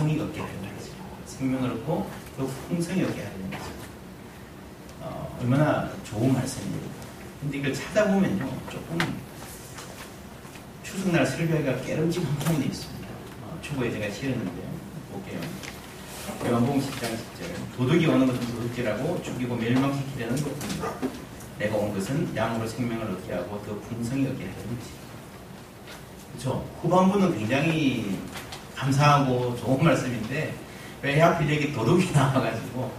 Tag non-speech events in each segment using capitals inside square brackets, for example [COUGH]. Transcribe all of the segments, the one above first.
풍성이 얻게 하는 거죠. 생명을 얻고 또 풍성이 얻게 하는 거죠. 어, 얼마나 좋은 말씀입니다. 근데 이걸 찾아보면요, 조금 추석날 설교가 깨름직한 부분이 있습니다. 어, 초보에 제가 실었는데요. 볼게요. 요한복음 10장 10절 도둑이 오는 것은 도둑질하고 죽이고 멸망시키려는 것뿐이다. 내가 온 것은 양으로 생명을 얻게 하고 더 풍성히 얻게 하는 것이다. 그렇죠? 후반부는 굉장히 감사하고 좋은 말씀인데 왜 하필 여기 도둑이 [LAUGHS] 나와가지고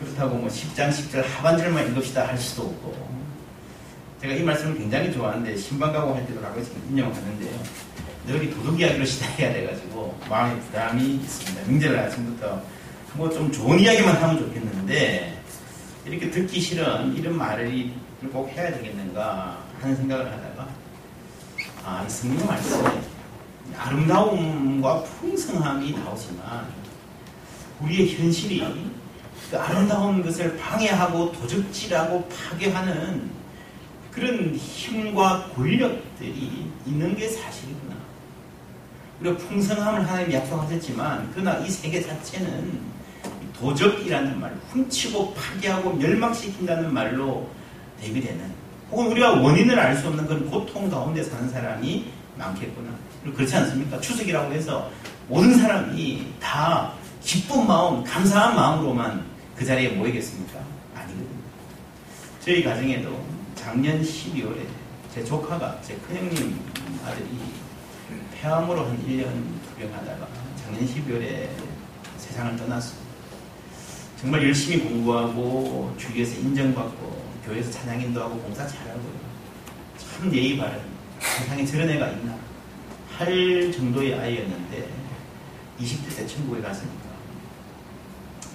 그렇다고 뭐 10장 10절 하반절만 읽읍시다 할 수도 없고 제가 이 말씀을 굉장히 좋아하는데 신방 가고 할 때도 가끔씩 인용하는데요. 늘 도둑 이야기로 시작해야 돼가지고 마음의 부담이 있습니다. 명절 아침부터 뭐 좀 좋은 이야기만 하면 좋겠는데 이렇게 듣기 싫은 이런 말을 꼭 해야 되겠는가 하는 생각을 하다가 아, 이 성경 말씀에 아름다움과 풍성함이 나오지만 우리의 현실이 그 아름다운 것을 방해하고 도적질하고 파괴하는 그런 힘과 권력들이 있는 게 사실이구나. 우리가 풍성함을 하나님 약속하셨지만 그러나 이 세계 자체는 도적이라는 말, 훔치고 파괴하고 멸망시킨다는 말로 대비되는 혹은 우리가 원인을 알 수 없는 그런 고통 가운데 사는 사람이 많겠구나. 그렇지 않습니까? 추석이라고 해서 모든 사람이 다 기쁜 마음, 감사한 마음으로만 그 자리에 모이겠습니까? 아니거든요. 저희 가정에도 작년 12월에 제 조카가, 제 큰형님 아들이 폐암으로 한 1년 투병하다가 작년 12월에 세상을 떠났습니다. 정말 열심히 공부하고 주위에서 인정받고 교회에서 찬양인도 하고 봉사 잘하고요. 참 예의 바른 세상에 저런 애가 있나 할 정도의 아이였는데 20대 때 천국에 갔습니다.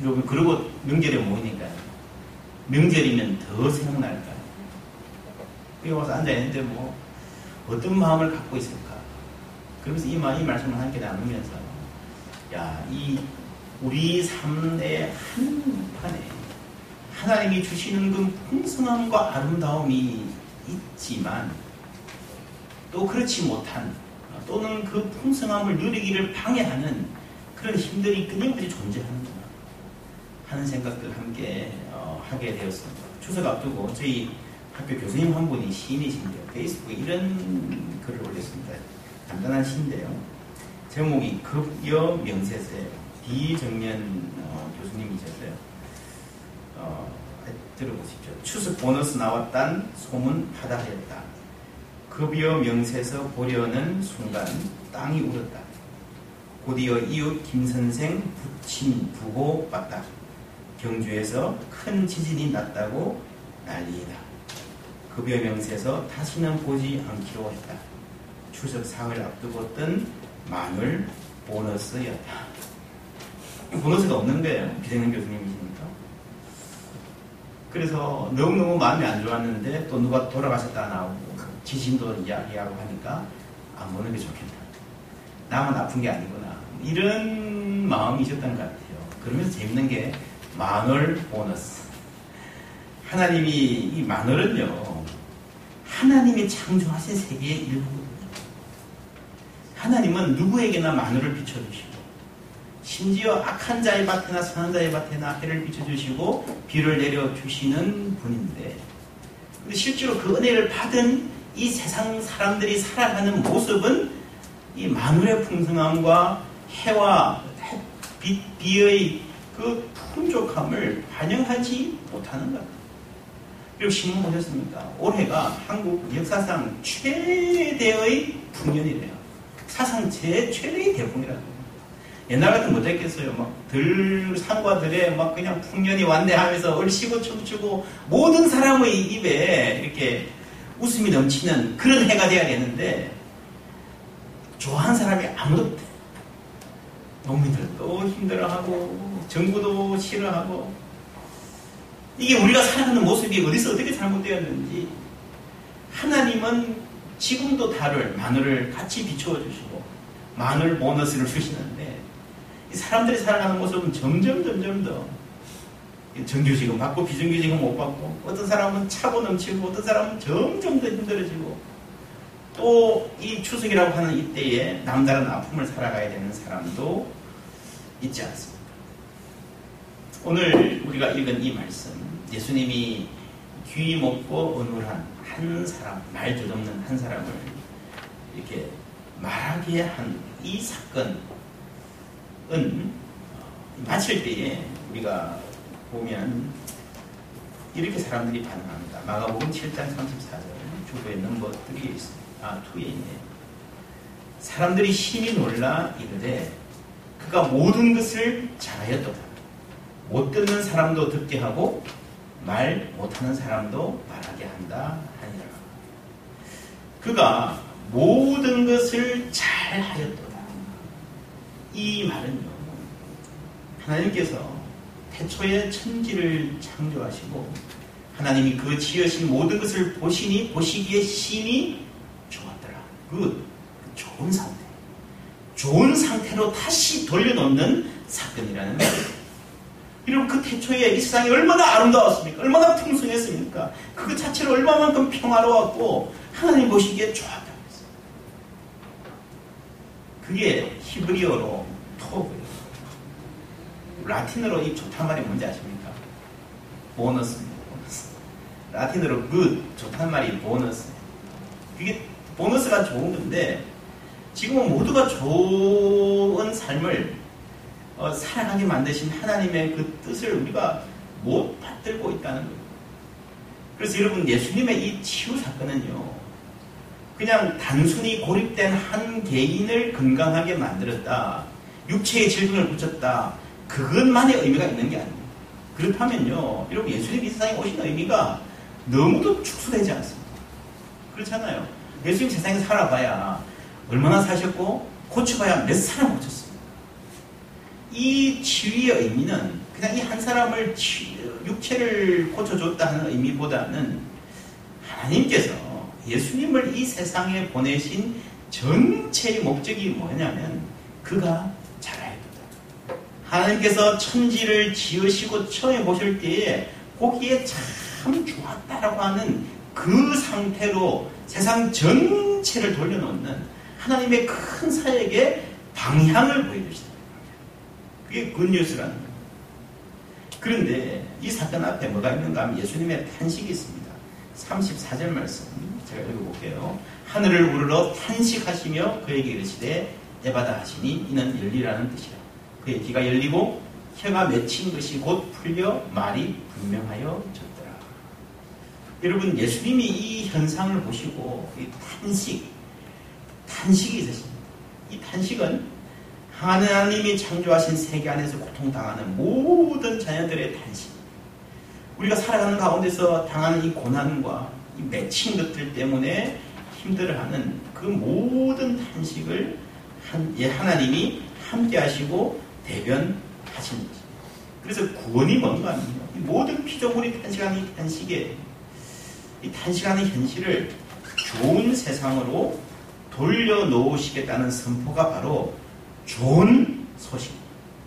여러분 그러고 명절에 모이니까 명절이면 더 생각날까요? 여기 와서 앉아있는데 뭐 어떤 마음을 갖고 있을까? 그러면서 이, 말, 이 말씀을 함께 나누면서 야, 이 우리 삶의 한 판에 하나님이 주시는 그 풍성함과 아름다움이 있지만 또 그렇지 못한 또는 그 풍성함을 누리기를 방해하는 그런 힘들이 끊임없이 존재하는구나 하는 생각들 함께 어, 하게 되었습니다. 추석 앞두고 저희 학교 교수님 한 분이 시인이신데요. 페이스북에 이런 글을 올렸습니다. 간단한 시인데요. 제목이 급여 명세서예요. 비정년 어, 교수님이셨어요. 어, 들어보십시오. 추석 보너스 나왔단 소문 파다하였다. 급여 명세서 보려는 순간 땅이 울었다. 곧이어 이웃 김선생 부친 부고 봤다. 경주에서 큰 지진이 났다고 난리이다. 급여 명세서 다시는 보지 않기로 했다. 추석 상을 앞두고 뜬 마늘 보너스였다. 보너스가 없는 거예요. 비정년 교수님이시니까. 그래서 너무너무 마음이 안 좋았는데 또 누가 돌아가셨다 나오고 지진도 이야기하고 하니까 안 보는 게 좋겠다. 나만 아픈 게 아니구나. 이런 마음이셨던 것 같아요. 그러면서 재밌는 게 마늘 보너스. 하나님이 이 마늘은요, 하나님이 창조하신 세계의 일부거든요. 하나님은 누구에게나 마늘을 비춰주시고, 심지어 악한 자의 밭에나 선한 자의 밭에나 해를 비춰주시고, 비를 내려주시는 분인데, 실제로 그 은혜를 받은 이 세상 사람들이 살아가는 모습은 이 마늘의 풍성함과 해와 빛, 비의 그 풍족함을 반영하지 못하는 것. 그리고 신문 보셨습니까? 올해가 한국 역사상 최대의 풍년이래요. 사상 제 최대의 대풍이라고. 옛날 같은 못했겠어요. 막 들, 산과 들에 막 그냥 풍년이 왔네 하면서 얼씨고 춤추고 모든 사람의 입에 이렇게 웃음이 넘치는 그런 해가 돼야 되는데 좋아하는 사람이 아무도 없대. 농민들도 힘들어하고 정부도 싫어하고 이게 우리가 살아가는 모습이 어디서 어떻게 잘못되었는지 하나님은 지금도 달을 마늘을 같이 비추어 주시고 마늘 보너스를 주시는데 이 사람들이 살아가는 모습은 점점 점점 더 정규직은 받고 비정규직은 못 받고 어떤 사람은 차고 넘치고 어떤 사람은 점점 더 힘들어지고 또 이 추석이라고 하는 이때에 남다른 아픔을 살아가야 되는 사람도 있지 않습니까? 오늘 우리가 읽은 이 말씀, 예수님이 귀 먹고 어눌한 한 사람, 말 조없는 한 사람을 이렇게 말하게 한 이 사건은 마칠 때에 우리가 보면 이렇게 사람들이 반응합니다. 마가복음 7장 34절 주부에 3에 있습니다. 아, 2에 있네요. 사람들이 심히 놀라 이르되 그가 모든 것을 잘하였도다. 못 듣는 사람도 듣게 하고 말 못하는 사람도 말하게 한다 하니라. 그가 모든 것을 잘하였도다. 이 말은요. 하나님께서 태초에 천지를 창조하시고 하나님이 그 지으신 모든 것을 보시니 보시기에 심히 좋았더라. 그 좋은 상태. 좋은 상태로 다시 돌려놓는 사건이라는 말이에요. 여러분 그 태초에 이 세상이 얼마나 아름다웠습니까? 얼마나 풍성했습니까? 그 자체로 얼마만큼 평화로웠고 하나님 보시기에 좋았다고 했어요. 그게 히브리어로 토브예요. 라틴어로 이 좋단 말이 뭔지 아십니까? 보너스입니다. 보너스. 라틴어로 good, 좋단 말이 보너스. 그게 보너스가 좋은 건데 지금은 모두가 좋은 삶을 어, 살아가게 만드신 하나님의 그 뜻을 우리가 못 받들고 있다는 거예요. 그래서 여러분 예수님의 이 치유 사건은요. 그냥 단순히 고립된 한 개인을 건강하게 만들었다. 육체의 질병을 고쳤다. 그것만의 의미가 있는 게 아닙니다. 그렇다면요. 여러분 예수님이 세상에 오신 의미가 너무도 축소되지 않습니다. 그렇잖아요. 예수님 세상에 살아봐야 얼마나 사셨고 고쳐봐야 몇 사람 고쳤습니다. 이 치유의 의미는 그냥 이 한 사람을 치, 육체를 고쳐줬다 는 의미보다는 하나님께서 예수님을 이 세상에 보내신 전체의 목적이 뭐냐면 그가. 하나님께서 천지를 지으시고 처음에 보실 때에 보기에 참 좋았다라고 하는 그 상태로 세상 전체를 돌려놓는 하나님의 큰 사역에 방향을 보여주시다. 그게 굿뉴스라는 거예요. 그런데 이 사건 앞에 뭐가 있는가 하면 예수님의 탄식이 있습니다. 34절 말씀 제가 읽어볼게요. 하늘을 우러러 탄식하시며 그에게 이르시되 에바다 하시니 이는 열리라는 뜻이라. 그의 귀가 열리고 혀가 맺힌 것이 곧 풀려 말이 분명하여 졌더라. 여러분 예수님이 이 현상을 보시고 이 탄식, 탄식이 있으십니다. 이 탄식은 하나님이 창조하신 세계 안에서 고통당하는 모든 자녀들의 탄식. 우리가 살아가는 가운데서 당하는 이 고난과 이 맺힌 것들 때문에 힘들어하는 그 모든 탄식을 한, 예, 하나님이 함께 하시고 대변하시는 거죠. 그래서 구원이 뭔가. 이 모든 피조물이 탄식하는 이 탄식에 이 탄식하는 현실을 좋은 세상으로 돌려놓으시겠다는 선포가 바로 좋은 소식.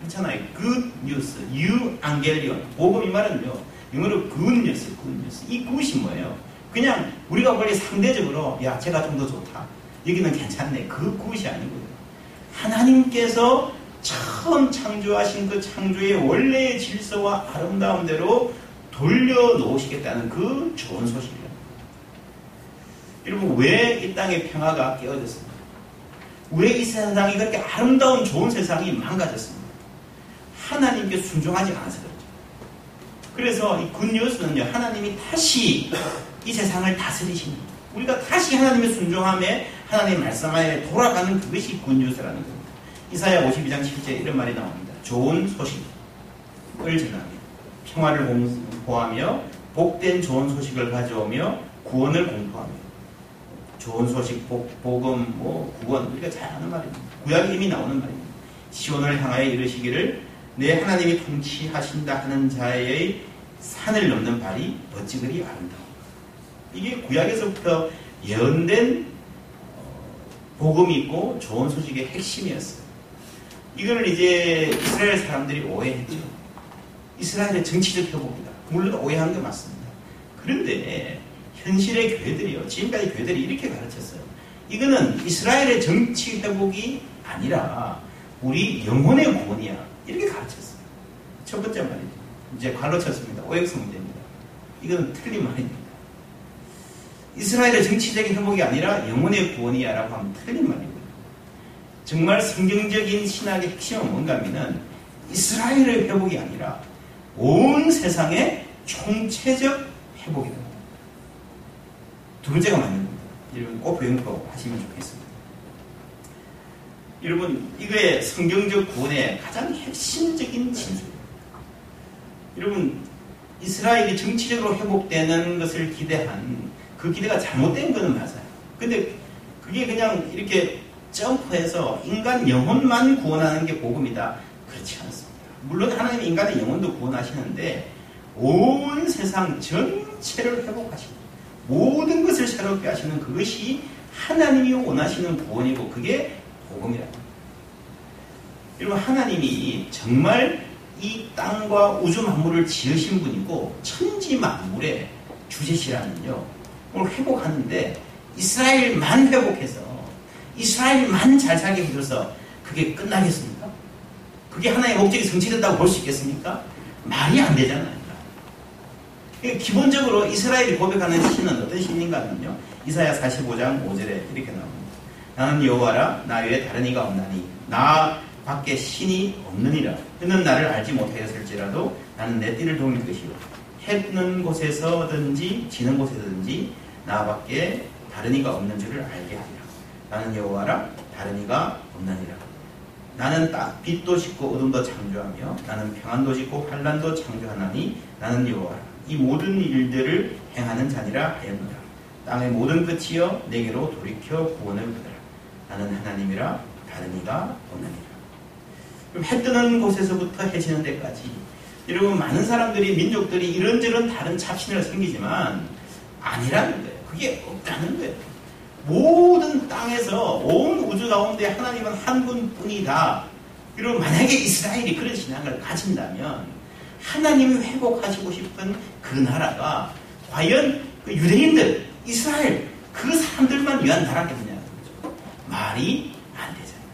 그렇잖아요. good news, you angelion. 복음 이 말은요. 영어로 good news, good news. 이 good이 뭐예요? 그냥 우리가 원래 상대적으로 야 제가 좀 더 좋다. 여기는 괜찮네. 그 good 이 아니고요. 하나님께서 처음 창조하신 그 창조의 원래의 질서와 아름다움대로 돌려놓으시겠다는 그 좋은 소식이에요. 여러분 왜 이 땅의 평화가 깨어졌습니까? 왜 이 세상이 그렇게 아름다운 좋은 세상이 망가졌습니까? 하나님께 순종하지 않아서 그렇죠. 그래서 이 굿뉴스는요 하나님이 다시 이 세상을 다스리시는 우리가 다시 하나님의 순종함에 하나님 말씀하에 돌아가는 그것이 굿뉴스라는 겁니다. 이사야 52장 7절 이런 말이 나옵니다. 좋은 소식을 전하며 평화를 공포하며 복된 좋은 소식을 가져오며 구원을 공포하며 좋은 소식, 복, 복음, 뭐 구원 우리가 잘 아는 말입니다. 구약에 이미 나오는 말입니다. 시온을 향하여 이르시기를 내 하나님이 통치하신다 하는 자의 산을 넘는 발이 어찌 그리 아름다워. 이게 구약에서부터 예언된 어, 복음이 있고 좋은 소식의 핵심이었어요. 이거를 이제 이스라엘 사람들이 오해했죠. 이스라엘의 정치적 회복이다. 물론 오해한 게 맞습니다. 그런데 현실의 교회들이요. 지금까지 교회들이 이렇게 가르쳤어요. 이거는 이스라엘의 정치 회복이 아니라 우리 영혼의 구원이야. 이렇게 가르쳤어요. 첫 번째 말이죠. 이제 관로 쳤습니다. 오역성 문제입니다. 이건 틀린 말입니다. 이스라엘의 정치적인 회복이 아니라 영혼의 구원이야라고 하면 틀린 말이고요. 정말 성경적인 신학의 핵심은 뭔가 하면은 이스라엘의 회복이 아니라 온 세상의 총체적 회복이다. 두 번째가 맞는 겁니다. 여러분 꼭 배운거 하시면 좋겠습니다. 여러분 이거의 성경적 구원의 가장 핵심적인 진술입니다. 여러분 이스라엘이 정치적으로 회복되는 것을 기대한 그 기대가 잘못된 것은 맞아요. 근데 그게 그냥 이렇게 점프해서 인간 영혼만 구원하는 게 복음이다. 그렇지 않습니다. 물론 하나님 인간의 영혼도 구원하시는데 온 세상 전체를 회복하시는 모든 것을 새롭게 하시는 그것이 하나님이 원하시는 구원이고 그게 복음이라는 겁니다. 여러분 하나님이 정말 이 땅과 우주 만물을 지으신 분이고 천지 만물의 주제시라는요. 오늘 회복하는데 이스라엘만 회복해서 이스라엘만 잘 살게 해줘서 그게 끝나겠습니까? 그게 하나의 목적이 성취됐다고 볼 수 있겠습니까? 말이 안 되잖아요. 기본적으로 이스라엘이 고백하는 신은 어떤 신인가 하면요. 이사야 45장 5절에 이렇게 나옵니다. 나는 여호와라 나 외에 다른 이가 없나니 나 밖에 신이 없느니라. 그는 나를 알지 못하였을지라도 나는 내 띠를 도울 것이요. 해는 곳에서든지 지는 곳에든지 나밖에 다른 이가 없는 줄을 알게 하리라. 나는 여호와라 다른 이가 없나니라. 나는 딱 빛도 짓고 어둠도 창조하며 나는 평안도 짓고 환란도 창조하나니 나는 여호와라. 이 모든 일들을 행하는 자니라 하였노라. 땅의 모든 끝이여 내게로 돌이켜 구원을 받으라. 나는 하나님이라 다른 이가 없나니라. 해 뜨는 곳에서부터 해지는 데까지 여러분 많은 사람들이 민족들이 이런저런 다른 잡신을 생기지만 아니라는 거예요. 그게 없다는 거예요. 모든 땅에서 온 우주 가운데 하나님은 한 분뿐이다. 그리고 만약에 이스라엘이 그런 신앙을 가진다면 하나님이 회복하시고 싶은 그 나라가 과연 그 유대인들, 이스라엘 그 사람들만 위한 나라겠느냐 말이 안 되잖아요.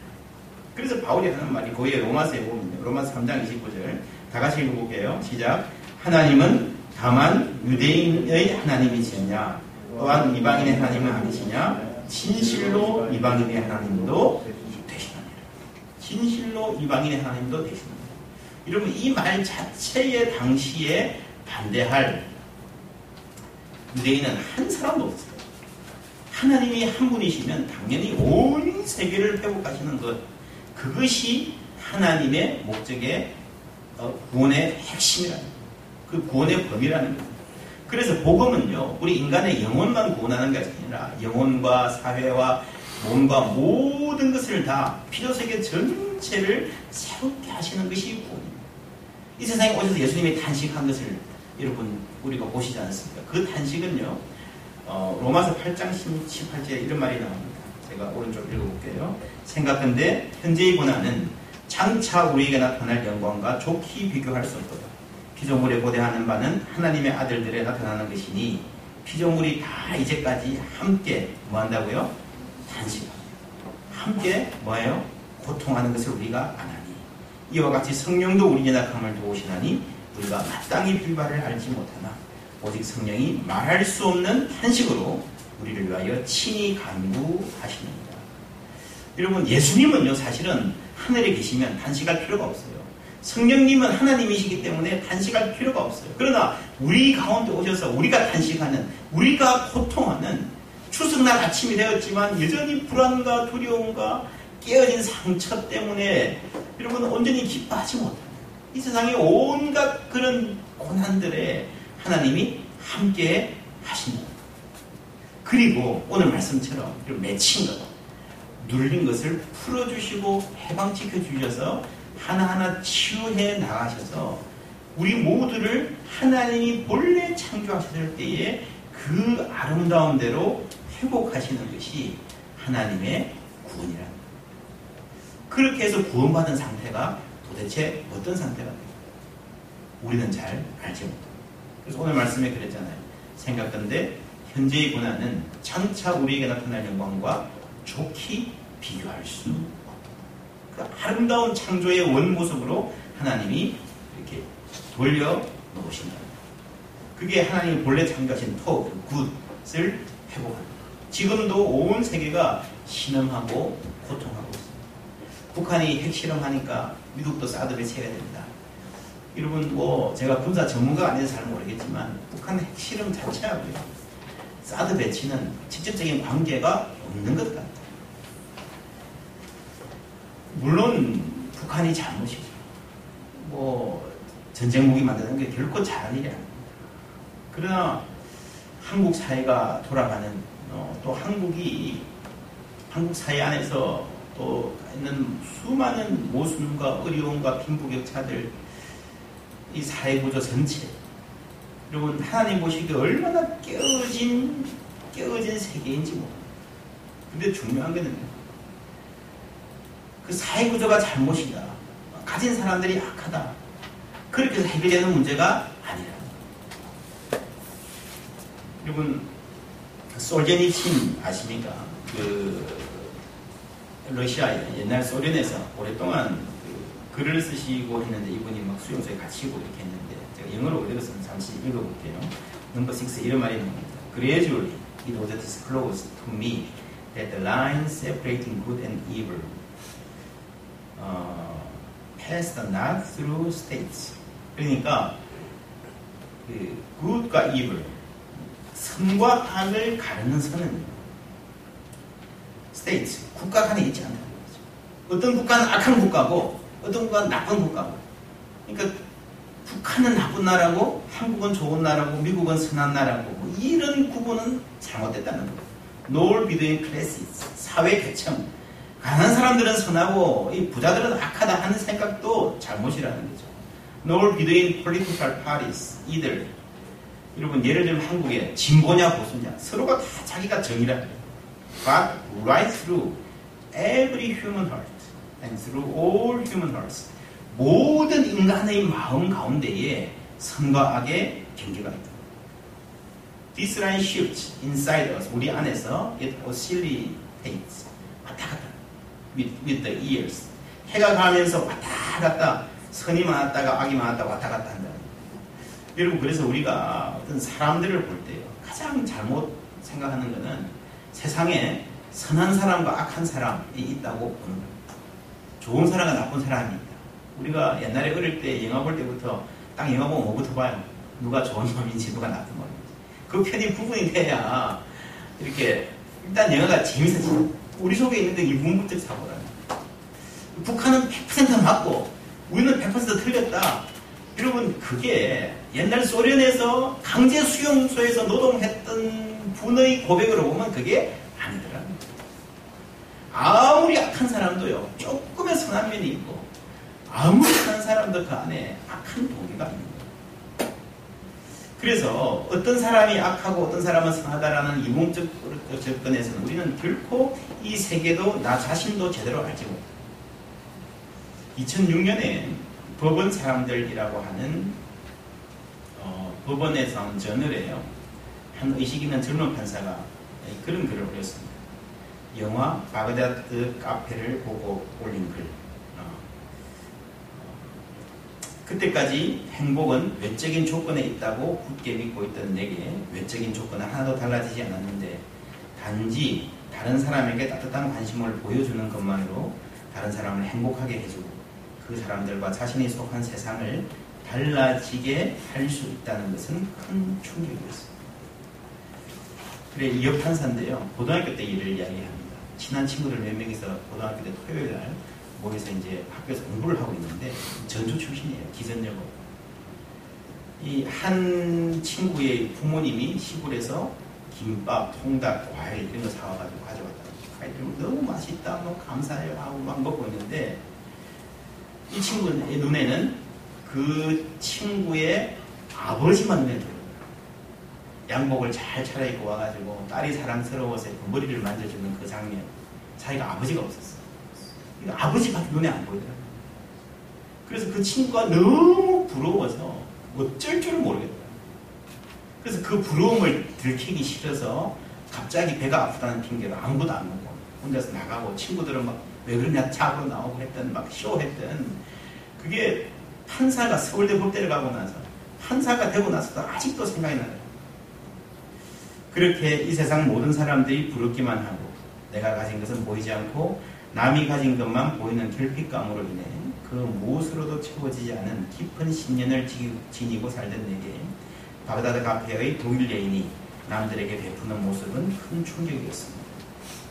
그래서 바울이 하는 말이 거의 로마서에 보면 로마서 3장 29절 다 같이 읽어볼게요. 시작. 하나님은 다만 유대인의 하나님이시냐 또한 이방인의 하나님은 아니시냐 진실로 이방인의 하나님도 되시느니라. 진실로 이방인의 하나님도 되시느니라. 여러분 이 말 자체의 당시에 반대할 유대인은 한 사람도 없어요. 하나님이 한 분이시면 당연히 온 세계를 회복하시는 것 그것이 하나님의 목적의 어, 구원의 핵심이라는 그 구원의 범위라는 겁니다. 그래서 복음은요, 우리 인간의 영혼만 구원하는 것이 아니라 영혼과 사회와 몸과 모든 것을 다 필요세계 전체를 새롭게 하시는 것이 구원입니다. 이 세상에 오셔서 예수님이 탄식한 것을 여러분 우리가 보시지 않습니까? 그 탄식은요, 어, 로마서 8장 18절에 이런 말이 나옵니다. 제가 오른쪽 읽어볼게요. 생각한데 현재의 고난은 장차 우리에게 나타날 영광과 좋게 비교할 수 없도다. 피조물에 고대하는 바는 하나님의 아들들에 나타나는 것이니 피조물이 다 이제까지 함께 뭐 한다고요? 단식합니다. 함께 뭐예요? 고통하는 것을 우리가 안 하니 이와 같이 성령도 우리의 낙함을 도우시나니 우리가 마땅히 빌바를 알지 못하나 오직 성령이 말할 수 없는 탄식으로 우리를 위하여 친히 간구하십니다. 여러분 예수님은요 사실은 하늘에 계시면 단식할 필요가 없어요. 성령님은 하나님이시기 때문에 단식할 필요가 없어요. 그러나 우리 가운데 오셔서 우리가 단식하는, 우리가 고통하는 추석날 아침이 되었지만 여전히 불안과 두려움과 깨어진 상처 때문에 여러분 온전히 기뻐하지 못합니다. 이 세상의 온갖 그런 고난들에 하나님이 함께 하신다. 그리고 오늘 말씀처럼 맺힌 것, 눌린 것을 풀어주시고 해방시켜 주셔서 하나하나 치유해 나가셔서 우리 모두를 하나님이 본래 창조하셨을 때에 그 아름다운 대로 회복하시는 것이 하나님의 구원이라는 거예요. 그렇게 해서 구원받은 상태가 도대체 어떤 상태가 돼요? 우리는 잘 알지 못합니다. 그래서 오늘 말씀에 그랬잖아요. 생각건데 현재의 고난은 장차 우리에게 나타날 영광과 좋게 비교할 수 그 아름다운 창조의 원 모습으로 하나님이 이렇게 돌려 놓으신다. 그게 하나님이 본래 창조하신 토, 굿을 회복하는 지금도 온 세계가 신음하고 고통하고 있습니다. 북한이 핵실험하니까 미국도 사드 배치해야 됩니다. 여러분 뭐 제가 군사 전문가가 아니어서 잘 모르겠지만 북한 핵실험 자체하고요. 사드 배치는 직접적인 관계가 없는 것 같다. 물론 북한이 잘못이죠. 뭐 전쟁 무기 만드는 게 결코 잘한 일이 아닙니다. 그러나 한국 사회가 돌아가는 어, 또 한국이 한국 사회 안에서 또 있는 수많은 모순과 어려움과 빈부격차들 이 사회 구조 전체 여러분 하나님 보시기에 얼마나 깨어진 깨어진 세계인지 뭐 근데 중요한 거는 그 사회 구조가 잘못이다 가진 사람들이 악하다 그렇게 해서 해결되는 문제가 아니라 여러분 솔제니친 아십니까? 그 러시아 옛날 소련에서 오랫동안 그 글을 쓰시고 했는데 이분이 막 수용소에 갇히고 이렇게 했는데 제가 영어로 읽어서 잠시 읽어볼게요. 넘버 6 이런 말이 나옵니다. Gradually it was disclosed to me that the line separating good and evil uh, passed not through states. 그러니까 그 good과 evil 선과 악을 가르는 선은 스테이트, 국가 간에 있지 않다는 거죠. 어떤 국가는 악한 국가고 어떤 국가는 나쁜 국가고 그러니까 북한은 나쁜 나라고 한국은 좋은 나라고 미국은 선한 나라고 뭐 이런 구분은 잘못됐다는 거예요. Nor between classes 사회 계층 가난한 사람들은 선하고 이 부자들은 악하다 하는 생각도 잘못이라는 거죠. Nor between political parties either. 여러분 예를 들면 한국에 진보냐 보수냐 서로가 다 자기가 정의라 But right through every human heart and through all human hearts 모든 인간의 마음 가운데에 선과 악의 경계가 있다. This line shifts inside us. 우리 안에서 it oscillates. 왔다 갔다 with, with the years 해가 가면서 왔다 갔다 선이 많았다가 악이 많았다 왔다 갔다 한다. 여러분 그래서 우리가 어떤 사람들을 볼 때요 가장 잘못 생각하는 것은 세상에 선한 사람과 악한 사람이 있다고 보는 겁니다. 좋은 사람과 나쁜 사람이 있다. 우리가 옛날에 어릴 때 영화 볼 때부터 딱 영화 보면 뭐부터 봐요? 누가 좋은 놈인지 누가 나쁜 놈인지. 그 편이 구분이 돼야 이렇게 일단 영화가 재밌어지죠. 우리 속에 있는 게 이분부적 사고라는 북한은 100% 맞고 우리는 100% 틀렸다. 여러분 그게 옛날 소련에서 강제 수용소에서 노동했던 분의 고백으로 보면 그게 아니더라고요. 아무리 악한 사람도요 조금의 선한 면이 있고 아무리 선한 사람도 그 안에 악한 동기가 있는. 그래서 어떤 사람이 악하고 어떤 사람은 선하다라는 이몽적 접근에서는 우리는 결코 이 세계도 나 자신도 제대로 알지 못해요. 2006년에 법원 사람들이라고 하는 어, 법원에서 나온 저널에요. 한 의식 있는 젊은 판사가 그런 글을 올렸습니다. 영화 바그다드 카페를 보고 올린 글. 어, 그때까지 행복은 외적인 조건에 있다고 굳게 믿고 있던 내게 외적인 조건은 하나도 달라지지 않았는데 단지 다른 사람에게 따뜻한 관심을 보여주는 것만으로 다른 사람을 행복하게 해주고 그 사람들과 자신이 속한 세상을 달라지게 할 수 있다는 것은 큰 충격이었습니다. 그래, 이업 판사인데요. 고등학교 때 일을 이야기합니다. 친한 친구들 몇 명이서 고등학교 때 토요일 날 모여서 이제 학교에서 공부를 하고 있는데 전주 출신이에요. 기전여고. 이 한 친구의 부모님이 시골에서 김밥, 통닭, 과일 이런 거 사와가지고 가져왔다. 과일 너무 맛있다, 너무 감사해요 하고 막 먹고 있는데 이 친구의 눈에는 그 친구의 아버지만 눈에 들어요. 양복을 잘 차려입고 와가지고 딸이 사랑스러워서 그 머리를 만져주는 그 장면. 자기가 아버지가 없었어. 아버지밖에 눈에 안 보이더라고요. 그래서 그 친구가 너무 부러워서 어쩔 줄을 모르겠더라고요. 그래서 그 부러움을 들키기 싫어서 갑자기 배가 아프다는 핑계로 아무것도 안 먹고 혼자서 나가고 친구들은 막 왜 그러냐 잡으러 나오고 했던 막 쇼했던 그게 판사가 서울대 법대를 가고 나서 판사가 되고 나서도 아직도 생각이 나요. 그렇게 이 세상 모든 사람들이 부럽기만 하고 내가 가진 것은 보이지 않고 남이 가진 것만 보이는 결핍감으로 인해 그 무엇으로도 채워지지 않은 깊은 신년을 지니고 살던 내게 바그다드 카페의 독일 여인이 남들에게 베푸는 모습은 큰 충격이었습니다.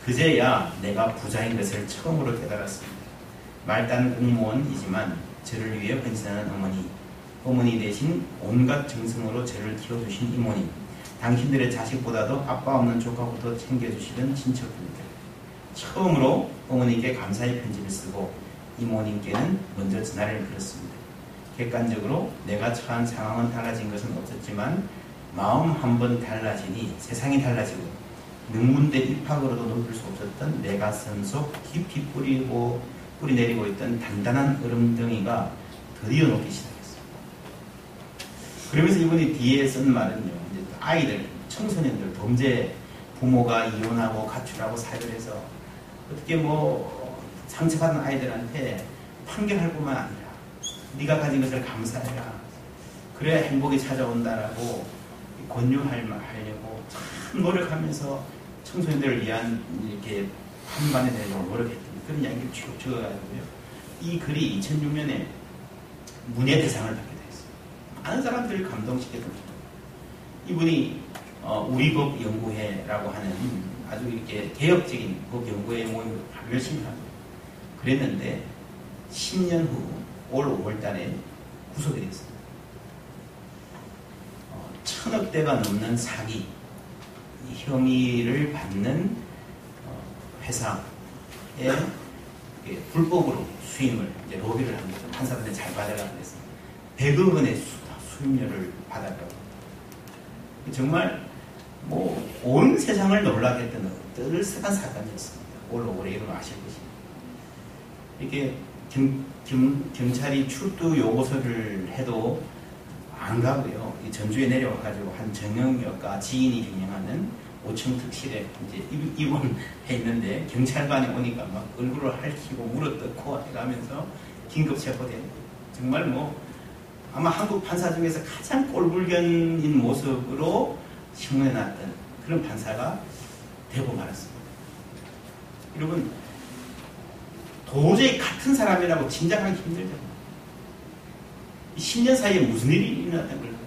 그제야 내가 부자인 것을 처음으로 깨달았습니다. 말단 공무원이지만 저를 위해 헌신하는 어머니, 어머니 대신 온갖 정성으로 저를 키워주신 이모님, 당신들의 자식보다도 아빠 없는 조카부터 챙겨주시던 친척분들, 처음으로 어머니께 감사의 편지를 쓰고 이모님께는 먼저 전화를 걸었습니다. 객관적으로 내가 처한 상황은 달라진 것은 없었지만 마음 한 번 달라지니 세상이 달라지고 능문대 입학으로도 높일 수 없었던 내 가슴 속 깊이 뿌리고 뿌리 내리고 있던 단단한 얼음덩이가 드디어 녹기 시작했습니다. 그러면서 이분이 뒤에 쓴 말은요. 아이들, 청소년들, 범죄 부모가 이혼하고 가출하고 사유를 해서 어떻게 뭐 상처받은 아이들한테 판결할 뿐만 아니라 네가 가진 것을 감사해라. 그래야 행복이 찾아온다라고 권유할 말 하려고 참 노력하면서 청소년들을 위한 이렇게 한반에 내려고 노력했던 그런 이야기를 쭉 적어가지고요. 이 글이 2006년에 문예 대상을 받게 되었어요. 많은 사람들을 감동시켰던 이분이 어, 우리 법 연구회라고 하는 아주 이렇게 개혁적인 법 연구회 모임을 열심히 하고 그랬는데 10년 후 올 5월달에 구속이 됐습니다. 어, 천억 대가 넘는 사기 혐의를 받는 어, 회사에 불법으로 수임을 이제 로비를 한 거죠. 판사들한테 잘 받아가고 그랬습니다. 100억 원의 수, 수임료를 받아가고 정말 뭐 온 세상을 놀라게 했던 뜨을스한 사건이었습니다. 올 5월에 일어나 아실 것입니다. 이렇게 경, 경, 경찰이 출두 요구서를 해도 안 가고요. 전주에 내려와가지고 한 정영역과 지인이 경영하는 5층 특실에 이제 입원해 있는데 경찰관이 오니까 막 얼굴을 핥히고 물어뜯고 해가면서 긴급 체포된 정말 뭐 아마 한국 판사 중에서 가장 꼴불견인 모습으로 신문에 났던 그런 판사가 되고 말았습니다. 여러분 도저히 같은 사람이라고 짐작하기 힘들죠. 10년 사이에 무슨 일이 일어났던 걸까요?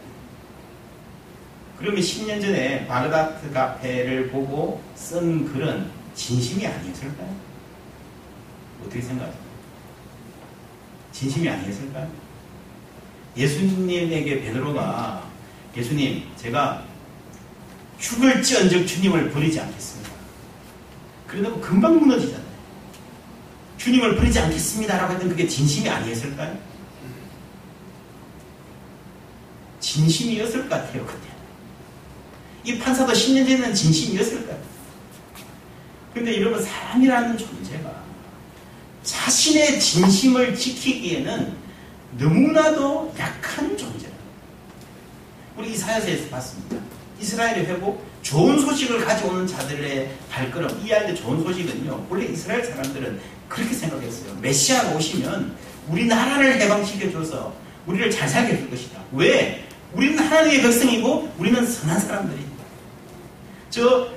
그러면 10년 전에 바그다트 카페를 보고 쓴 글은 진심이 아니었을까요? 어떻게 생각하세요? 진심이 아니었을까요? 예수님에게 베드로가 예수님 제가 죽을지언정 주님을 버리지 않겠습니다. 그러다 금방 무너지잖아요. 주님을 버리지 않겠습니다라고 했던 그게 진심이 아니었을까요? 진심이었을 것 같아요, 그때. 이 판사도 10년 전에는 진심이었을 것 같아요. 근데 여러분, 사람이라는 존재가 자신의 진심을 지키기에는 너무나도 약한 존재다. 우리 이사야서에서 봤습니다. 이스라엘의 회복, 좋은 소식을 가져오는 자들의 발걸음, 이 아이들 좋은 소식은요, 원래 이스라엘 사람들은 그렇게 생각했어요. 메시아가 오시면 우리나라를 해방시켜줘서 우리를 잘 살게 해줄 것이다. 왜? 우리는 하나님의 백성이고 우리는 선한 사람들입니다. 저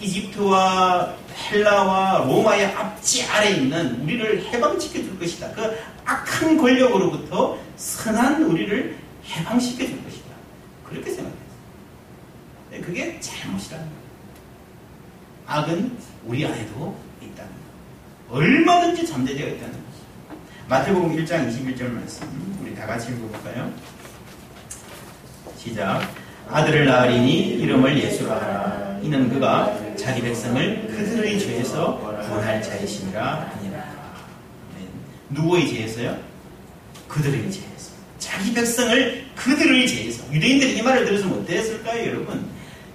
이집트와 헬라와 로마의 앞지 아래 있는 우리를 해방시켜 줄 것이다. 그 악한 권력으로부터 선한 우리를 해방시켜 줄 것이다. 그렇게 생각했어요. 네, 그게 잘못이라는 거예요. 악은 우리 안에도 있다는 거예요. 얼마든지 잠재되어 있다는 거죠. 마태복음 1장 21절 말씀 우리 다 같이 읽어볼까요? 시작 아들을 낳으리니 이름을 예수라 하라 이는 그가 자기 백성을 그들의 죄에서 구원할 자이심이라 하니라 네. 누구의 죄에서요? 그들의 죄에서 자기 백성을 그들의 죄에서 유대인들이 이 말을 들었으면 어땠을까요 여러분?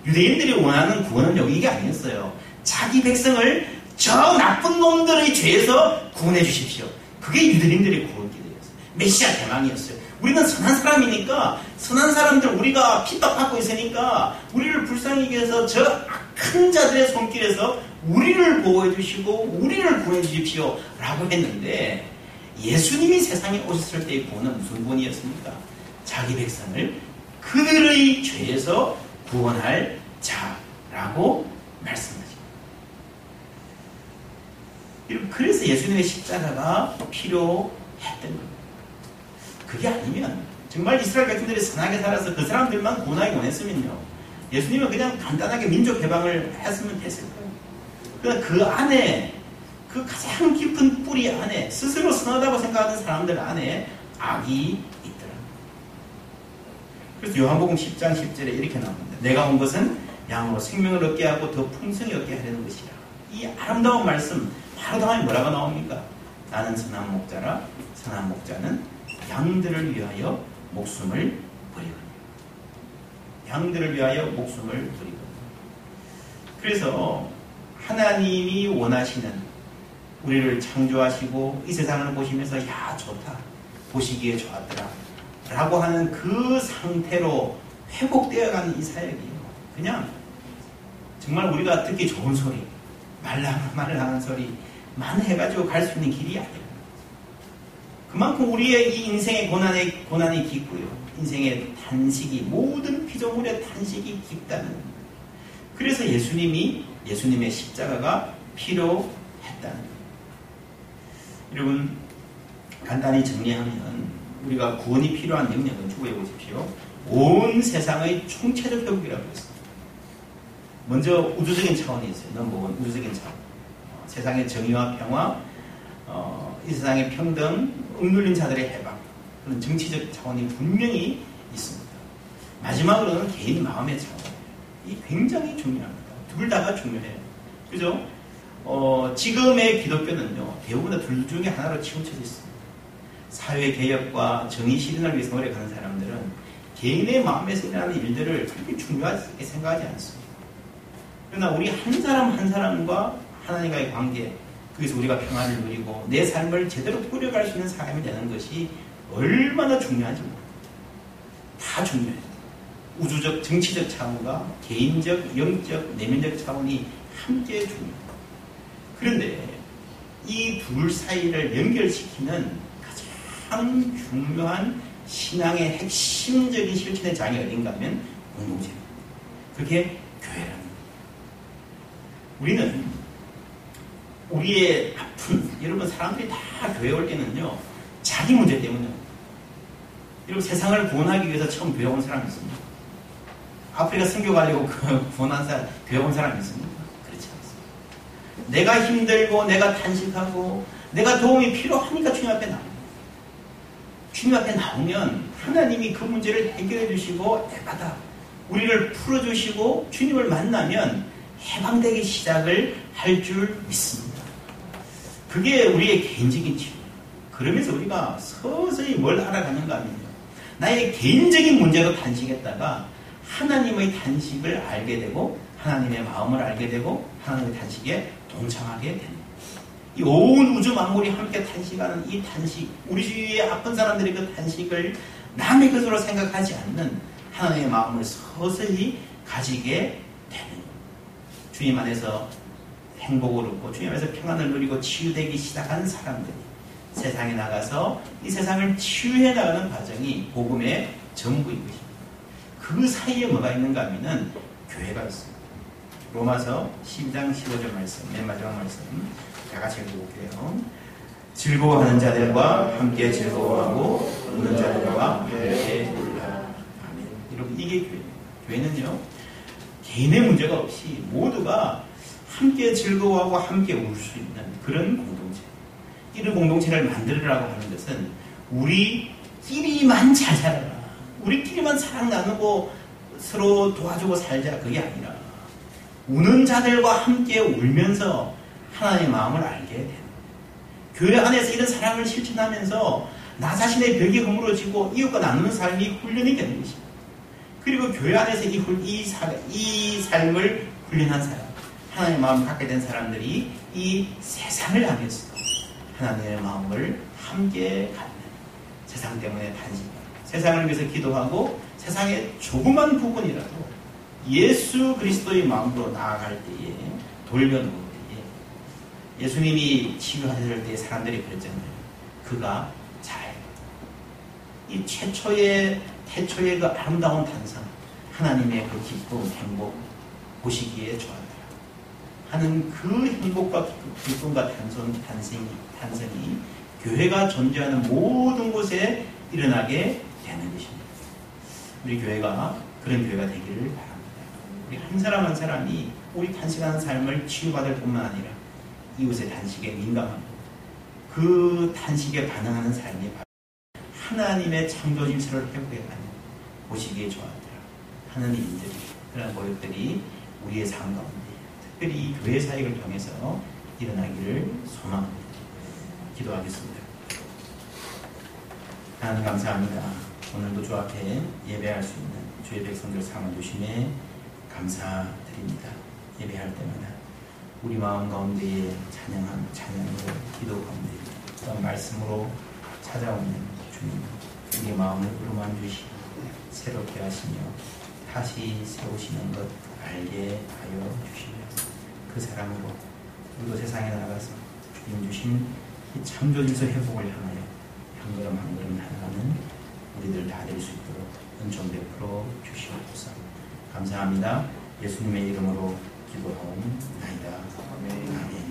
유대인들이 원하는 구원은 여기 이게 아니었어요 자기 백성을 저 나쁜 놈들의 죄에서 구원해 주십시오. 그게 유대인들의 구원기도였어요. 메시아 대망이었어요. 우리는 선한 사람이니까 선한 사람들 우리가 핍박받고 있으니까 우리를 불쌍히 해서 저 악한 자들의 손길에서 우리를 보호해 주시고 우리를 구해 주십시오 라고 했는데 예수님이 세상에 오셨을 때의 구원은 무슨 구원이었습니까? 자기 백성을 그들의 죄에서 구원할 자라고 말씀하십니다. 그래서 예수님의 십자가가 필요했던 겁니다. 그게 아니면 정말 이스라엘 백성들이 선하게 살아서 그 사람들만 구원하기 원했으면요. 예수님은 그냥 간단하게 민족 해방을 했으면 됐을 거예요. 그러나 그 안에 그 가장 깊은 뿌리 안에 스스로 선하다고 생각하는 사람들 안에 악이 있더라. 그래서 요한복음 10장 10절에 이렇게 나옵니다. 내가 온 것은 양으로 생명을 얻게 하고 더 풍성히 얻게 하려는 것이라. 이 아름다운 말씀 바로 다음에 뭐라고 나옵니까? 나는 선한 목자라 선한 목자는 양들을 위하여 목숨을 버리거든요. 양들을 위하여 목숨을 버리거든요. 그래서 하나님이 원하시는 우리를 창조하시고 이 세상을 보시면서 야 좋다 보시기에 좋았더라 라고 하는 그 상태로 회복되어가는 이 사역이에요. 그냥 정말 우리가 듣기 좋은 소리 말랑 말랑한 소리만 해가지고 갈 수 있는 길이 아니에요. 그만큼 우리의 이 인생의 고난의, 고난이 깊고요. 인생의 단식이, 모든 피조물의 단식이 깊다는 그래서 예수님이, 예수님의 십자가가 필요했다는 거예요. 여러분, 간단히 정리하면 우리가 구원이 필요한 영역은 추구해 보십시오. 온 세상의 총체적 회복이라고 했습니다. 먼저 우주적인 차원이 있어요. 넘버원 우주적인 차원. 어, 세상의 정의와 평화, 어, 이 세상의 평등, 억눌린 자들의 해방 그런 정치적 차원이 분명히 있습니다. 마지막으로는 개인 마음의 차원. 이 굉장히 중요합니다. 둘 다가 중요해요. 그죠? 어, 지금의 기독교는요, 대부분 둘 중에 하나로 치우쳐져 있습니다. 사회 개혁과 정의 실현을 위해서 노력하는 사람들은 개인의 마음에서 일어나는 일들을 그렇게 중요하게 생각하지 않습니다. 그러나 우리 한 사람 한 사람과 하나님과의 관계, 그래서 우리가 평안을 누리고 내 삶을 제대로 꾸려갈 수 있는 사람이 되는 것이 얼마나 중요한지 모릅니다. 다 중요해요. 우주적, 정치적 차원과 개인적, 영적, 내면적 차원이 함께 중요해요. 그런데 이 둘 사이를 연결시키는 가장 중요한 신앙의 핵심적인 실천의 장이 어딘가 하면 공동체입니다. 그게 교회랍니다. 우리는 우리의 아픈 여러분 사람들이 다 교회 올 때는요 자기 문제 때문에 여러분 세상을 구원하기 위해서 처음 교회 온 사람 있습니까? 아프리카 선교 가려고 그 [LAUGHS] 구원한 사람 교회 온 사람 있습니까? 그렇지 않습니다. 내가 힘들고 내가 탄식하고 내가 도움이 필요하니까 주님 앞에 나옵니다. 주님 앞에 나오면 하나님이 그 문제를 해결해 주시고 내받아 우리를 풀어주시고 주님을 만나면 해방되기 시작을 할 줄 믿습니다. 그게 우리의 개인적인 치유. 그러면서 우리가 서서히 뭘 알아가는가 하면요. 나의 개인적인 문제로 단식했다가 하나님의 단식을 알게 되고 하나님의 마음을 알게 되고 하나님의 단식에 동참하게 됩니다. 이 온 우주 만물이 함께 단식하는 이 단식, 우리 주위에 아픈 사람들이 그 단식을 남의 것으로 생각하지 않는 하나님의 마음을 서서히 가지게 주님 안에서 행복을 얻고 주님 안에서 평안을 누리고 치유되기 시작한 사람들이 세상에 나가서 이 세상을 치유해 나가는 과정이 복음의 전부인 것입니다. 그 사이에 뭐가 있는가 하면은 교회가 있습니다. 로마서 12장 15절 말씀, 맨 마지막 말씀, 다 같이 읽어볼게요. 즐거워하는 자들과 함께 즐거워하고 웃는 자들과 함께 울라. 아멘. 여러분 이게 교회. 교회는요 개인의 문제가 없이 모두가 함께 즐거워하고 함께 울 수 있는 그런 공동체. 이런 공동체를 만들으라고 하는 것은 우리끼리만 잘 살아라. 우리끼리만 사랑 나누고 서로 도와주고 살자. 그게 아니라 우는 자들과 함께 울면서 하나님의 마음을 알게 되는 교회 안에서 이런 사랑을 실천하면서 나 자신의 벽이 허물어지고 이웃과 나누는 삶이 훈련이 되는 것입니다. 그리고 교회 안에서 이, 이, 이 삶을 훈련한 사람, 하나님의 마음을 갖게 된 사람들이 이 세상을 향해서 하나님의 마음을 함께 갖는 세상 때문에 단식하고 세상을 위해서 기도하고 세상의 조그만 부분이라도 예수 그리스도의 마음으로 나아갈 때에 돌려놓을 때에 예수님이 치유하실 때 사람들이 그랬잖아요. 그가 잘. 이 최초의 태초의 그 아름다운 탄생, 하나님의 그 기쁨, 행복 보시기에 좋았다. 하는 그 행복과 그 기쁨과 탄생, 탄생이, 탄생이 교회가 존재하는 모든 곳에 일어나게 되는 것입니다. 우리 교회가 그런 교회가 되기를 바랍니다. 우리 한 사람 한 사람이 우리 탄식하는 삶을 치유받을 뿐만 아니라 이웃의 단식에 민감하고 그 단식에 반응하는 삶이 바로 하나님의 창조 질서를 회복해가는 보시기에 좋았더라 하는 일들이 그런 모욕들이 우리의 삶 가운데 특별히 이 교회 사역을 통해서 일어나기를 소망합니다. 기도하겠습니다. 하나님 감사합니다. 오늘도 주 앞에 예배할 수 있는 주의 백성들 삼아 주심에 감사드립니다. 예배할 때마다 우리 마음 가운데에 찬양한 찬양으로 기도 가운데 또 말씀으로 찾아오는 주님 우리 마음을 부름한 주시고 새롭게 하시며 다시 세우시는 것 알게 하여 주시며 그 사랑으로 우리도 세상에 나가서 주님 주신 이 창조질서 회복을 향하여 한 걸음 한 걸음 나아가는 우리들 다 될 수 있도록 은총 베풀어 주시옵소서. 감사합니다. 예수님의 이름으로 기도하옵나이다. 아멘.